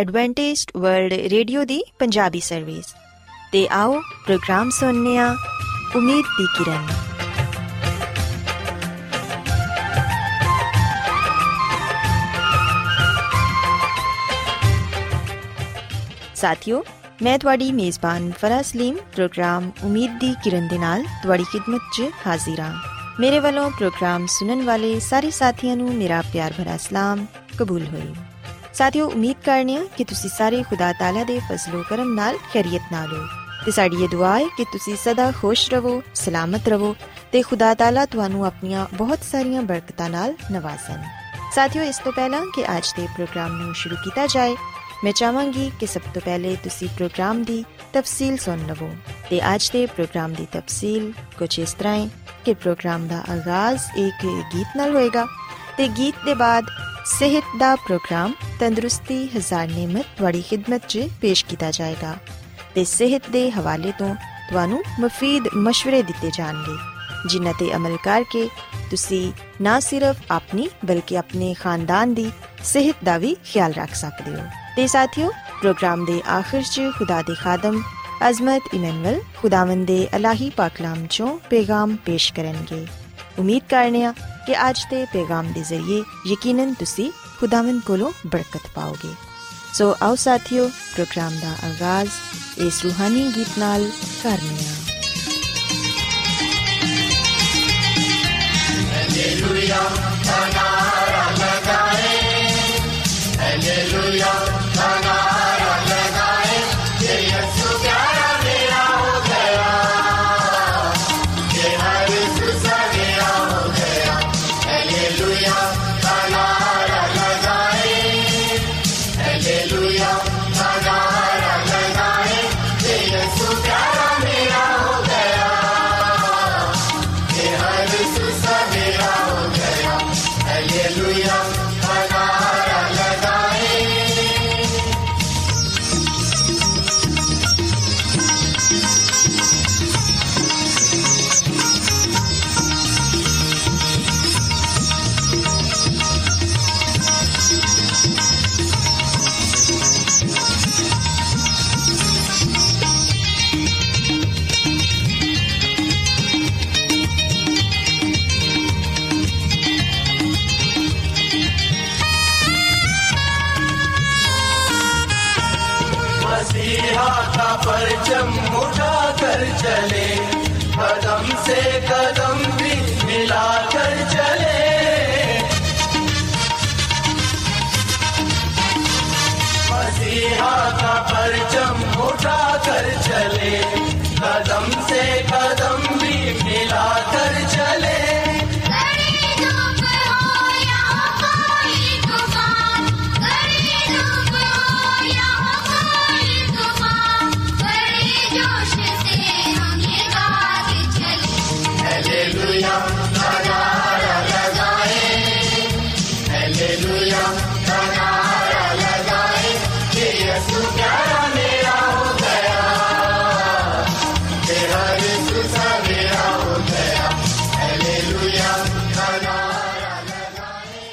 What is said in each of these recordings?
Adventist world radio دی Punjabi service تے آؤ پروگرام سننے امید دی کرن ساتھیو میں تھوڑی میزبان فرا سلیم پروگرام امید دی کرن دے نال تواڈی خدمت چ حاضر ہاں میرے والوں پروگرام سنن والے سارے ساتھیاں نو میرا پیار بھرا سلام قبول ہوئی ساتھیو، امید کرنے کہ تسی سارے خدا تعالی دے فضل و کرم نال خیریت نال ہو تے ساڈی یہ دعا ہے کہ تسی سدا خوش رہو، سلامت رہو تے خدا تعالی تانوں اپنی بہت ساریاں برکتاں نال نوازن۔ ساتھیو، اس تو پہلا کہ آج دے پروگرام نو شروع کیتا جائے۔ میں چاہاں گی کہ سب تو پہلے تسی پروگرام دی تفصیل سن لو۔ تے آج دے پروگرام دی تفصیل کچھ اس طرح ہے کہ پروگرام دا آغاز ایک گیت نال ہوئے گا۔ تے گیت دے بعد صحت دا پروگرام تندرستی ہزار نعمت تواڈی خدمت چ پیش کیتا جائے گا تے صحت دے حوالے تو تانوں مفید مشورے دتے جان گے، جنہاں تے عمل کر کے تسی نہ صرف اپنی بلکہ اپنے خاندان دی صحت دا بھی خیال رکھ سکدے ہو۔ تے ساتھیو، پروگرام دے آخر چ خدا دے خادم عظمت ایمنول خداوند دے الہی پاک پاکلام چوں پیغام پیش کرن گے۔ امید کرنے ہاں کہ آج دے پیغام دے ذریعے یقیناً تسی خداوند کولو برکت پاؤ گے۔ سو آؤ ساتھیو، پروگرام دا آغاز اس روحانی گیت نال کرنے ہاں مسیحا پرچم اٹھا کر چلے، قدم سے قدم بھی ملا کر چلے۔ مسیحا کا پرچم اٹھا کر چلے، قدم سے قدم بھی ملا کر چلے۔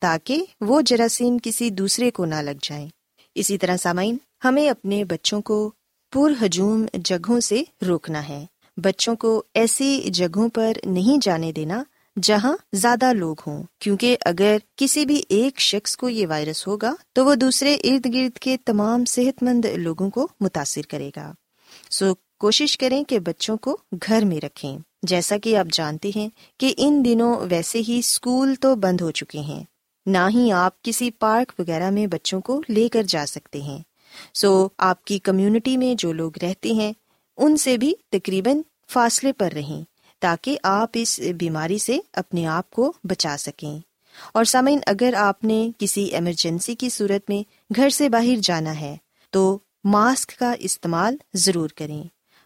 تاکہ وہ جراثیم کسی دوسرے کو نہ لگ جائیں۔ اسی طرح سامعین، ہمیں اپنے بچوں کو پر ہجوم جگہوں سے روکنا ہے۔ بچوں کو ایسی جگہوں پر نہیں جانے دینا جہاں زیادہ لوگ ہوں، کیونکہ اگر کسی بھی ایک شخص کو یہ وائرس ہوگا تو وہ دوسرے ارد گرد کے تمام صحت مند لوگوں کو متاثر کرے گا۔ سو کوشش کریں کہ بچوں کو گھر میں رکھیں۔ جیسا کہ آپ جانتے ہیں کہ ان دنوں ویسے ہی اسکول تو بند ہو چکے ہیں۔ نہ ہی آپ کسی پارک وغیرہ میں بچوں کو لے کر جا سکتے ہیں۔ سو آپ کی کمیونٹی میں جو لوگ رہتے ہیں، ان سے بھی تقریباً فاصلے پر رہیں تاکہ آپ اس بیماری سے اپنے آپ کو بچا سکیں۔ اور سامعین، اگر آپ نے کسی ایمرجنسی کی صورت میں گھر سے باہر جانا ہے، تو ماسک کا استعمال ضرور کریں۔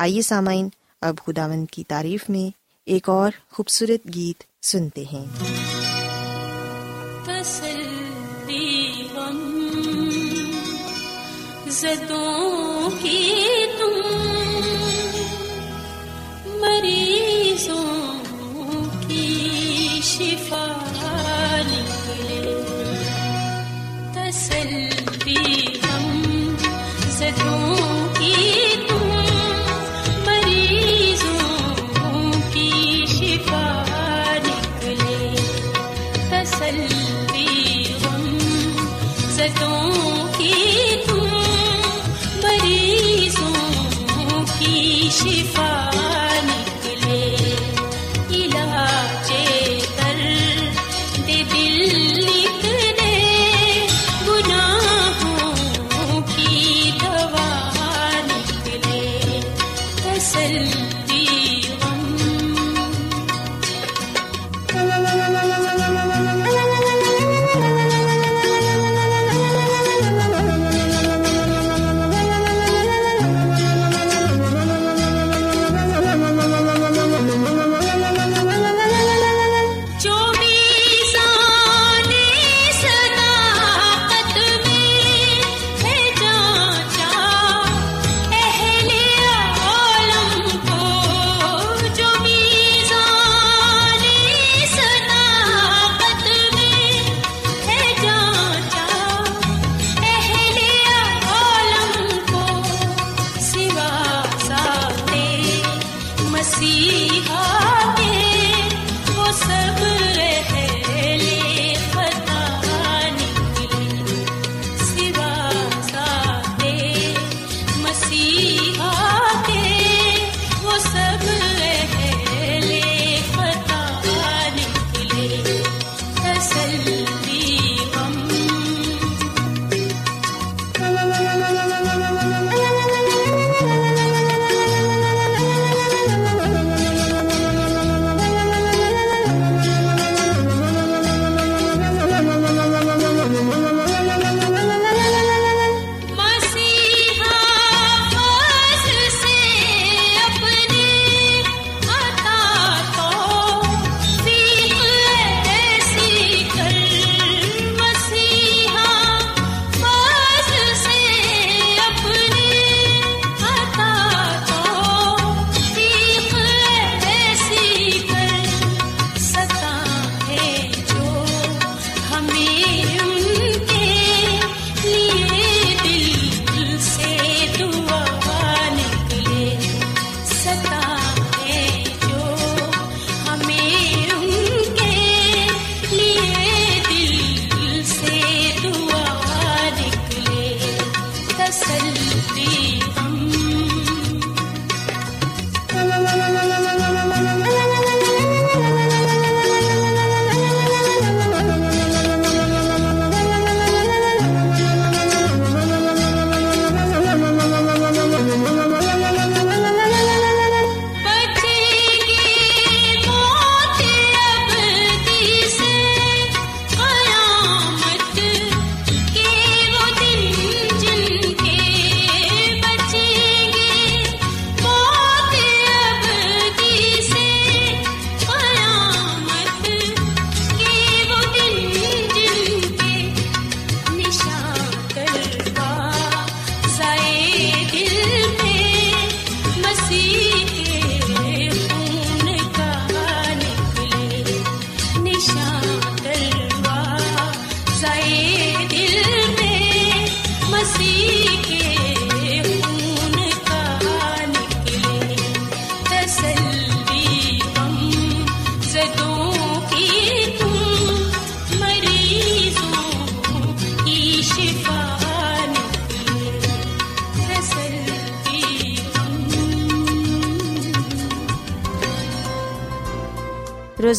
آئیے سامعین، اب خداون کی تعریف میں ایک اور خوبصورت گیت سنتے ہیں۔ زدوں کی تم مریضوں کی شفا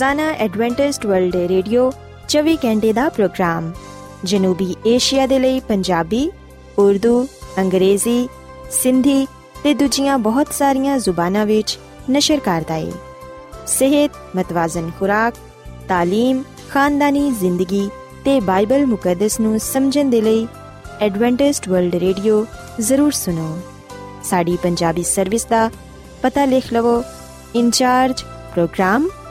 روزانہ ایڈوینٹسٹ ورلڈ ریڈیو چوبی گھنٹے دا پروگرام۔ جنوبی ایشیا دے لئی پنجابی، اردو، انگریزی، سندھی تے دوجیاں بہت ساریاں زباناں وچ نشر کردا اے۔ صحت، متوازن خوراک، تعلیم، خاندانی زندگی تے بائبل مقدس نو سمجھن دے لئی ایڈوینٹسٹ ورلڈ ریڈیو ضرور سنو۔ ساڈی پنجابی سروس دا پتہ لکھ لو۔ انچارج پروگرام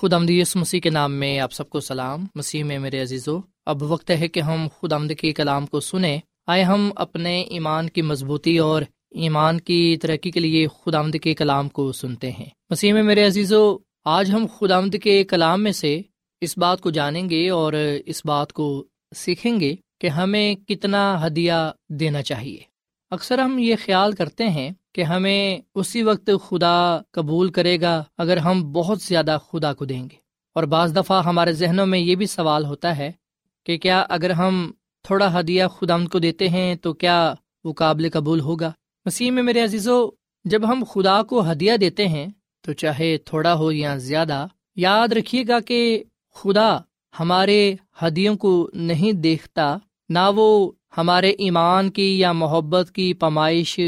خدا آمد یس مسیح کے نام میں آپ سب کو سلام۔ مسیح میں میرے عزیزو، اب وقت ہے کہ ہم خدا آمد کے کلام کو سنیں۔ آئے ہم اپنے ایمان کی مضبوطی اور ایمان کی ترقی کے لیے خدا آمد کے کلام کو سنتے ہیں۔ مسیح میں میرے عزیزو، آج ہم خدا آمد کے کلام میں سے اس بات کو جانیں گے اور اس بات کو سیکھیں گے کہ ہمیں کتنا ہدیہ دینا چاہیے۔ اکثر ہم یہ خیال کرتے ہیں کہ ہمیں اسی وقت خدا قبول کرے گا اگر ہم بہت زیادہ خدا کو دیں گے۔ اور بعض دفعہ ہمارے ذہنوں میں یہ بھی سوال ہوتا ہے کہ کیا اگر ہم تھوڑا ہدیہ خدا ان کو دیتے ہیں تو کیا وہ قابل قبول ہوگا؟ مسیح میں میرے عزیزو، جب ہم خدا کو ہدیہ دیتے ہیں تو چاہے تھوڑا ہو یا زیادہ، یاد رکھیے گا کہ خدا ہمارے ہدیوں کو نہیں دیکھتا، نہ وہ ہمارے ایمان کی یا محبت کی پمائش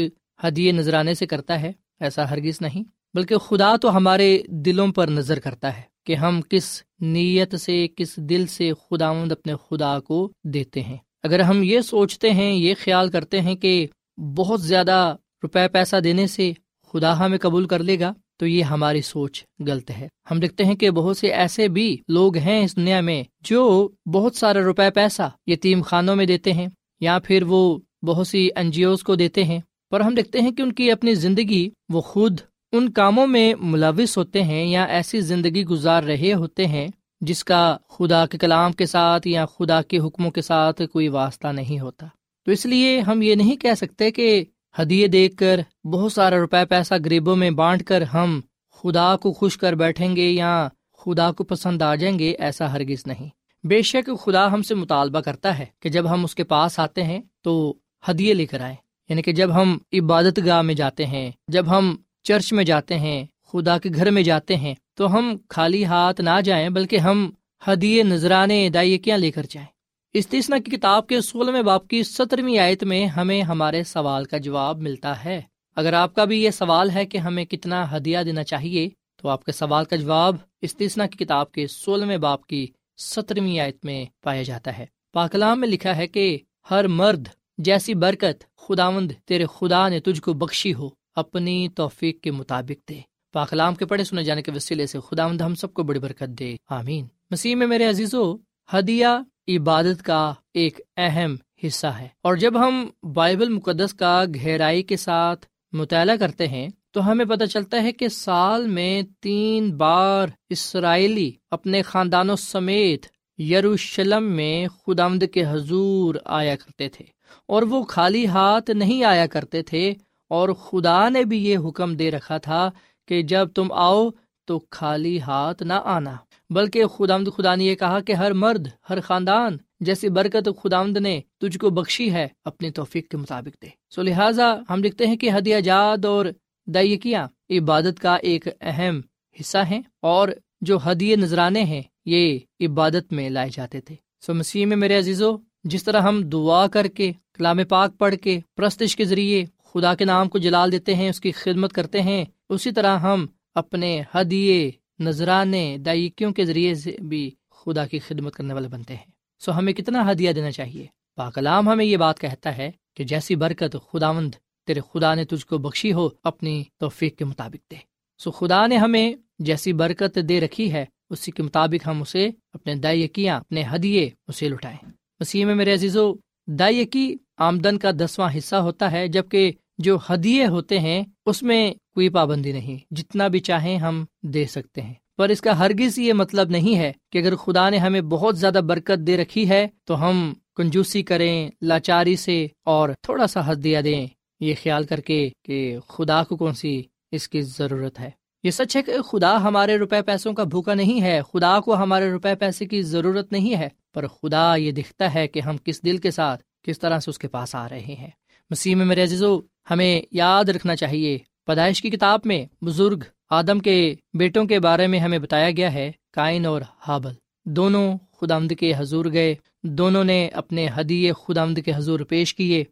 ہدیے نذرانے سے کرتا ہے، ایسا ہرگز نہیں، بلکہ خدا تو ہمارے دلوں پر نظر کرتا ہے کہ ہم کس نیت سے، کس دل سے خداوند اپنے خدا کو دیتے ہیں۔ اگر ہم یہ سوچتے ہیں، یہ خیال کرتے ہیں کہ بہت زیادہ روپے پیسہ دینے سے خدا ہمیں قبول کر لے گا، تو یہ ہماری سوچ غلط ہے۔ ہم دیکھتے ہیں کہ بہت سے ایسے بھی لوگ ہیں اس دنیا میں جو بہت سارا روپے پیسہ یتیم خانوں میں دیتے ہیں یا پھر وہ بہت سی این جی اوز کو دیتے ہیں۔ پر ہم دیکھتے ہیں کہ ان کی اپنی زندگی وہ خود ان کاموں میں ملوث ہوتے ہیں یا ایسی زندگی گزار رہے ہوتے ہیں جس کا خدا کے کلام کے ساتھ یا خدا کے حکموں کے ساتھ کوئی واسطہ نہیں ہوتا۔ تو اس لیے ہم یہ نہیں کہہ سکتے کہ ہدیے دیکھ کر بہت سارا روپے پیسہ غریبوں میں بانٹ کر ہم خدا کو خوش کر بیٹھیں گے یا خدا کو پسند آ جائیں گے ایسا ہرگز نہیں۔ بے شک خدا ہم سے مطالبہ کرتا ہے کہ جب ہم اس کے پاس آتے ہیں تو ہدیے لے کر آئیں۔ یعنی کہ جب ہم عبادت گاہ میں جاتے ہیں، جب ہم چرچ میں جاتے ہیں، خدا کے گھر میں جاتے ہیں، تو ہم خالی ہاتھ نہ جائیں، بلکہ ہم ہدیے نذرانے دائیکیاں لے کر جائیں۔ استثنا کی کتاب کے سولہویں باپ کی سترویں آیت میں ہمیں ہمارے سوال کا جواب ملتا ہے۔ اگر آپ کا بھی یہ سوال ہے کہ ہمیں کتنا ہدیہ دینا چاہیے، تو آپ کے سوال کا جواب استثنا کی کتاب کے سولہویں باپ کی سترویں آیت میں پایا جاتا ہے۔ پاکلام میں لکھا ہے کہ ہر مرد جیسی برکت خداوند تیرے خدا نے تجھ کو بخشی ہو، اپنی توفیق کے مطابق دے۔ پاکلام کے پڑھے سنے جانے کے وسیلے سے خداوند ہم سب کو بڑی برکت دے۔ آمین۔ مسیح میں میرے عزیزو، ہدیہ عبادت کا ایک اہم حصہ ہے۔ اور جب ہم بائبل مقدس کا گہرائی کے ساتھ مطالعہ کرتے ہیں، تو ہمیں پتہ چلتا ہے کہ سال میں تین بار اسرائیلی اپنے خاندانوں سمیت یروشلم میں خدامد کے حضور آیا کرتے تھے۔ اور وہ خالی ہاتھ نہیں آیا کرتے تھے اور خدا نے بھی یہ حکم دے رکھا تھا کہ جب تم آؤ تو خالی ہاتھ نہ آنا۔ بلکہ خدامد خدا نے یہ کہا کہ ہر مرد، ہر خاندان جیسی برکت خدامد نے تجھ کو بخشی ہے، اپنی توفیق کے مطابق دے۔ سو لہٰذا ہم لکھتے ہیں کہ ہدیہ جات اور دائیکیاں عبادت کا ایک اہم حصہ ہیں اور جو ہدیے نذرانے ہیں، یہ عبادت میں لائے جاتے تھے۔ سو مسیح میں میرے عزیزو جس طرح ہم دعا کر کے، کلام پاک پڑھ کے، پرستش کے ذریعے خدا کے نام کو جلال دیتے ہیں، اس کی خدمت کرتے ہیں، اسی طرح ہم اپنے ہدیے، نذرانے، دائیکیوں کے ذریعے سے بھی خدا کی خدمت کرنے والے بنتے ہیں۔ سو ہمیں کتنا ہدیہ دینا چاہیے؟ پاکلام ہمیں یہ بات کہتا ہے کہ جیسی برکت خداوند تیرے خدا نے تجھ کو بخشی ہو، اپنی توفیق کے مطابق دے۔ سو خدا نے ہمیں جیسی برکت دے رکھی ہے، اسی کے مطابق ہم اسے اپنے دائیکیاں، اپنے ہدیے اسے لٹائیں۔ مسیح میں میرے عزیزو دائیکی آمدن کا دسواں حصہ ہوتا ہے، جبکہ جو ہدیے ہوتے ہیں، اس میں کوئی پابندی نہیں، جتنا بھی چاہیں ہم دے سکتے ہیں۔ پر اس کا ہرگز یہ مطلب نہیں ہے کہ اگر خدا نے ہمیں بہت زیادہ برکت دے رکھی ہے، تو ہم کنجوسی کریں، لاچاری سے اور تھوڑا سا ہدیہ دیں۔ یہ خیال کر کے کہ خدا کو کون سی اس کی ضرورت ہے۔ یہ سچ ہے کہ خدا ہمارے روپے پیسوں کا بھوکا نہیں ہے، خدا کو ہمارے روپے پیسے کی ضرورت نہیں ہے، پر خدا یہ دکھتا ہے کہ ہم کس دل کے ساتھ کس طرح سے اس کے پاس آ رہے ہیں۔ مسیح میں میرے عزیزو، ہمیں یاد رکھنا چاہیے، پیدائش کی کتاب میں بزرگ آدم کے بیٹوں کے بارے میں ہمیں بتایا گیا ہے، کائن اور حابل دونوں خدا آمد کے حضور گئے، دونوں نے اپنے ہدیے خدا آمد کے حضور پیش کیے،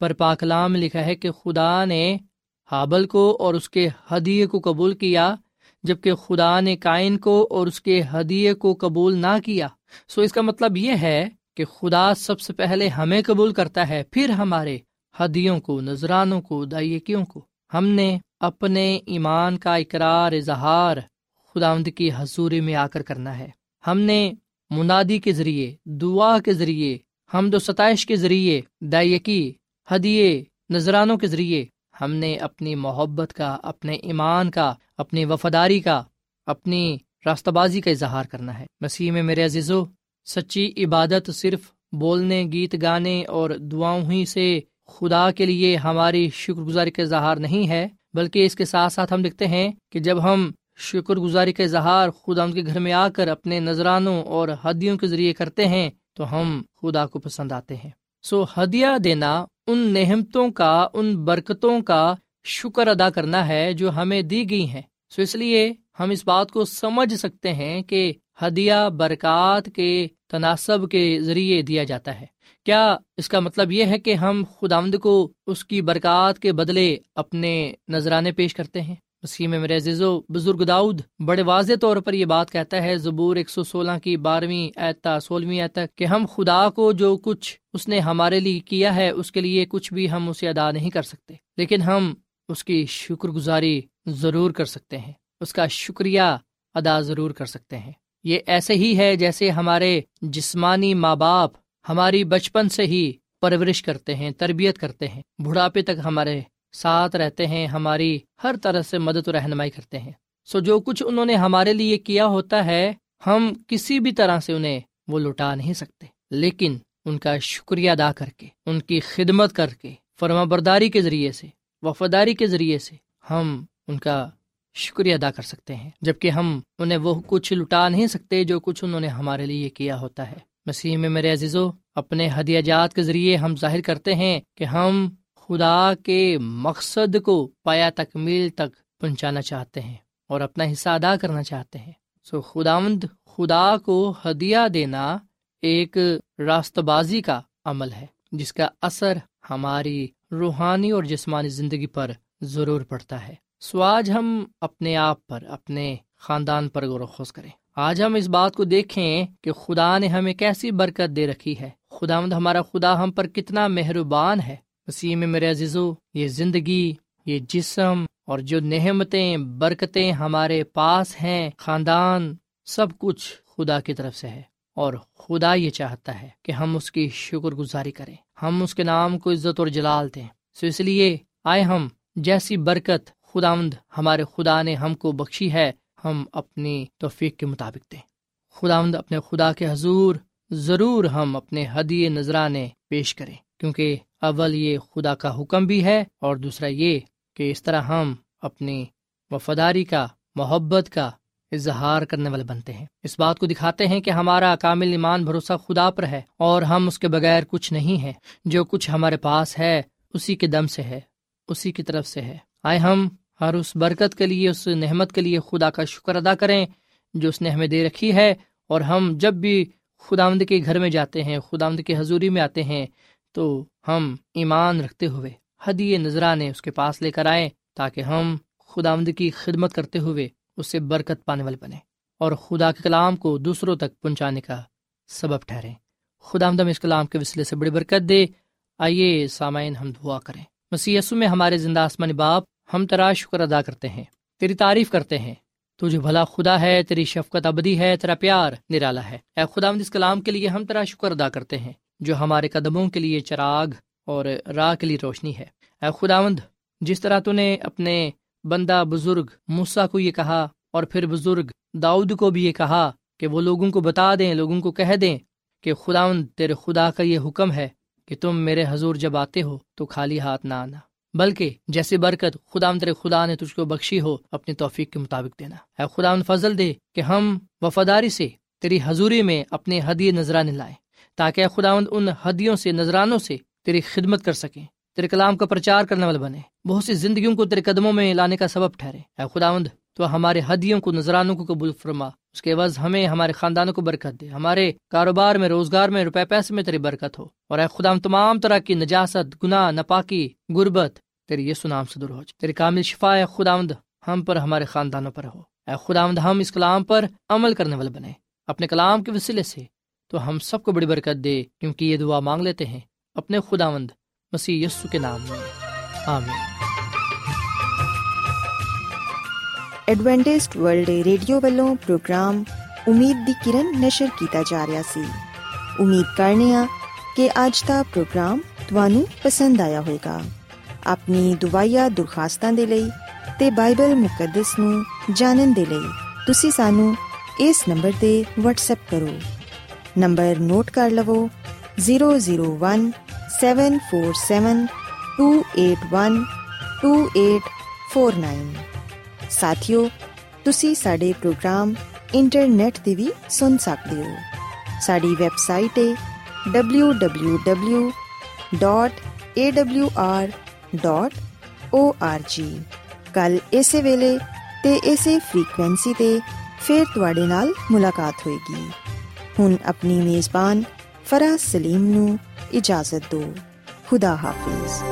پر پاکلام لکھا ہے کہ خدا نے حابل کو اور اس کے ہدیے کو قبول کیا، جبکہ خدا نے کائن کو اور اس کے ہدیے کو قبول نہ کیا۔ سو اس کا مطلب یہ ہے کہ خدا سب سے پہلے ہمیں قبول کرتا ہے، پھر ہمارے ہدیوں کو، نذرانوں کو، دائیکیوں کو۔ ہم نے اپنے ایمان کا اقرار، اظہار خدا کی حضوری میں آ کر کرنا ہے۔ ہم نے منادی کے ذریعے، دعا کے ذریعے ہم دو ستائش کے ذریعے، دائیکی، ہدیے، نذرانوں کے ذریعے ہم نے اپنی محبت کا، اپنے ایمان کا، اپنی وفاداری کا، اپنی راستہ بازی کا اظہار کرنا ہے۔ مسیح میں میرے عزیزو، سچی عبادت صرف بولنے، گیت گانے اور دعاؤں ہی سے خدا کے لیے ہماری شکر گزاری کا اظہار نہیں ہے، بلکہ اس کے ساتھ ساتھ ہم دیکھتے ہیں کہ جب ہم شکر گزاری کا اظہار خدا ان کے گھر میں آ کر اپنے نذرانوں اور ہدیوں کے ذریعے کرتے ہیں، تو ہم خدا کو پسند آتے ہیں۔ سو ہدیہ دینا ان نعمتوں کا، ان برکتوں کا شکر ادا کرنا ہے جو ہمیں دی گئی ہیں۔ سو اس لیے ہم اس بات کو سمجھ سکتے ہیں کہ ہدیہ برکات کے تناسب کے ذریعے دیا جاتا ہے۔ کیا اس کا مطلب یہ ہے کہ ہم خدا کو اس کی برکات کے بدلے اپنے نذرانے پیش کرتے ہیں؟ مسیح میں میرے عزیز و بزرگ داؤد، بڑے واضح طور پر یہ بات کہتا ہے، زبور ایک سو سولہ کی بارہویں ایتا سولہویں ایتا کہ ہم خدا کو جو کچھ اس نے ہمارے لیے کیا ہے، اس کے لیے کچھ بھی ہم اسے ادا نہیں کر سکتے۔ لیکن ہم اس کی شکر گزاری ضرور کر سکتے ہیں، اس کا شکریہ ادا ضرور کر سکتے ہیں۔ یہ ایسے ہی ہے جیسے ہمارے جسمانی ماں باپ ہماری بچپن سے ہی پرورش کرتے ہیں، تربیت کرتے ہیں۔ بڑھاپے تک ہمارے ساتھ رہتے ہیں، ہماری ہر طرح سے مدد و رہنمائی کرتے ہیں۔ سو جو کچھ انہوں نے ہمارے لیے کیا ہوتا ہے، ہم کسی بھی طرح سے انہیں وہ لٹا نہیں سکتے۔ لیکن ان کا شکریہ ادا کر کے، ان کی خدمت کر کے، فرما برداری کے ذریعے سے، وفاداری کے ذریعے سے ہم ان کا شکریہ ادا کر سکتے ہیں۔ جبکہ ہم انہیں وہ کچھ لٹا نہیں سکتے جو کچھ انہوں نے ہمارے لیے کیا ہوتا ہے۔ مسیح میں میرے عزیزو، اپنے ہدیہ جات کے ذریعے ہم ظاہر کرتے ہیں کہ ہم خدا کے مقصد کو پایا تکمیل تک پہنچانا چاہتے ہیں اور اپنا حصہ ادا کرنا چاہتے ہیں۔ سو خداوند خدا کو ہدیہ دینا ایک راست بازی کا عمل ہے، جس کا اثر ہماری روحانی اور جسمانی زندگی پر ضرور پڑتا ہے۔ سو آج ہم اپنے آپ پر، اپنے خاندان پر غور و خوض کریں۔ آج ہم اس بات کو دیکھیں کہ خدا نے ہمیں کیسی برکت دے رکھی ہے۔ خدا مند ہمارا خدا ہم پر کتنا مہربان ہے۔ وسیم میں میرے عزیزو، یہ زندگی، یہ جسم اور جو نعمتیں، برکتیں ہمارے پاس ہیں، خاندان، سب کچھ خدا کی طرف سے ہے۔ اور خدا یہ چاہتا ہے کہ ہم اس کی شکر گزاری کریں۔ ہم اس کے نام کو عزت اور جلال دیں۔ سو اس لیے آئے ہم، جیسی برکت خدا ہمارے خدا نے ہم کو بخشی ہے، ہم اپنی توفیق کے مطابق دیں۔ خدا اپنے خدا کے حضور ضرور ہم اپنے ہدیے نذرانے پیش کریں۔ کیونکہ اول یہ خدا کا حکم بھی ہے اور دوسرا یہ کہ اس طرح ہم اپنی وفاداری کا، محبت کا اظہار کرنے والے بنتے ہیں۔ اس بات کو دکھاتے ہیں کہ ہمارا کامل ایمان بھروسہ خدا پر ہے اور ہم اس کے بغیر کچھ نہیں ہے جو کچھ ہمارے پاس ہے، اسی کے دم سے ہے، اسی کی طرف سے ہے۔ آئے ہم ہر اس برکت کے لیے، اس نحمت کے لیے خدا کا شکر ادا کریں جو اس نے ہمیں دے رکھی ہے۔ اور ہم جب بھی خدا آمد کے گھر میں جاتے ہیں خدا آمد کی حضوری میں آتے ہیں تو ہم ایمان رکھتے ہوئے حدی نذرانے اس کے پاس لے کر آئیں تاکہ ہم خدا آمد کی خدمت کرتے ہوئے اس سے برکت پانے والے بنے اور خدا کے کلام کو دوسروں تک پہنچانے کا سبب ٹھہریں۔ خدا آمدم اس کلام کے وسیلے سے بڑی برکت دے۔ آئیے سامعین، ہم دعا کریں۔ مسی میں ہمارے زندہ آسمانی باپ، ہم تیرا شکر ادا کرتے ہیں۔ تیری تعریف کرتے ہیں۔ تجھے بھلا خدا ہے، تیری شفقت ابدی ہے، تیرا پیار نرالا ہے۔ اے خدا اس کلام کے لیے ہم تیرا شکر ادا کرتے ہیں۔ جو ہمارے قدموں کے لیے چراغ اور راہ کے لیے روشنی ہے۔ اے خداوند، جس طرح تو نے اپنے بندہ بزرگ موسا کو یہ کہا اور پھر بزرگ داؤد کو بھی یہ کہا کہ وہ لوگوں کو بتا دیں، لوگوں کو کہہ دیں کہ خداوند، تیرے خدا کا یہ حکم ہے کہ تم میرے حضور جب آتے ہو تو خالی ہاتھ نہ آنا، بلکہ جیسی برکت خدا تیرے خدا نے تجھ کو بخشی ہو، اپنی توفیق کے مطابق دینا۔ اے خدا فضل دے کہ ہم وفاداری سے تیری حضوری میں اپنے ہدی نذرانے لائیں۔ تاکہ خداوند ان ہدیوں سے، نذرانوں سے تیری خدمت کر سکیں، تیرے کلام کا پرچار کرنے والے بنے۔ بہت سی زندگیوں کو تیرے قدموں میں لانے کا سبب ٹھہرے۔ اے خداوند، تو ہمارے ہدیوں کو، نذرانوں کو قبول فرما۔ اس کے عوض ہمیں، ہمارے خاندانوں کو برکت دے۔ ہمارے کاروبار میں، روزگار میں روپے پیسے میں تیری برکت ہو۔ اور اے خدا تمام طرح کی نجاست، گناہ نپاکی غربت تیری یہ سنام سے دور ہو۔ جائے تیری کامل شفا ہے خداوند، ہم پر، ہمارے خاندانوں پر ہو۔ اے خداوند، ہم اس کلام پر عمل کرنے والے بنے۔ اپنے کلام کے وسیلے سے تو ہم سب کو بڑی برکت دے، کیونکہ یہ دعا مانگ لیتے ہیں۔ اپنے خداوند مسیح یسو کے نام میں۔ آمین۔ ایڈوینٹسٹ ورلڈ ریڈیو والوں، پروگرام امید دی کرن نشر کیتا جا رہا سی۔ امید کرنے ہاں کہ اج دا پروگرام تانوں پسند آیا ہوئے گا اپنی دعائیا درخواستاں دے لئی تے بائبل مقدس نو جانن دے لئی، تسی سانو اس نمبر تے واٹس نمبر نوٹ کر لو zero zero one seven four seven two eight one two eight four nine. ساتھیو، تسی ساڈے پروگرام انٹرنیٹ تے وی سن سکتے ہو۔ ساڈی ویب سائٹ ہے www.awr.org dot O R G کل اسی ویلے تے اسی فریکوینسی تے پھر ہوں اپنی میزبان فراز سلیم نو اجازت دو۔ خدا حافظ۔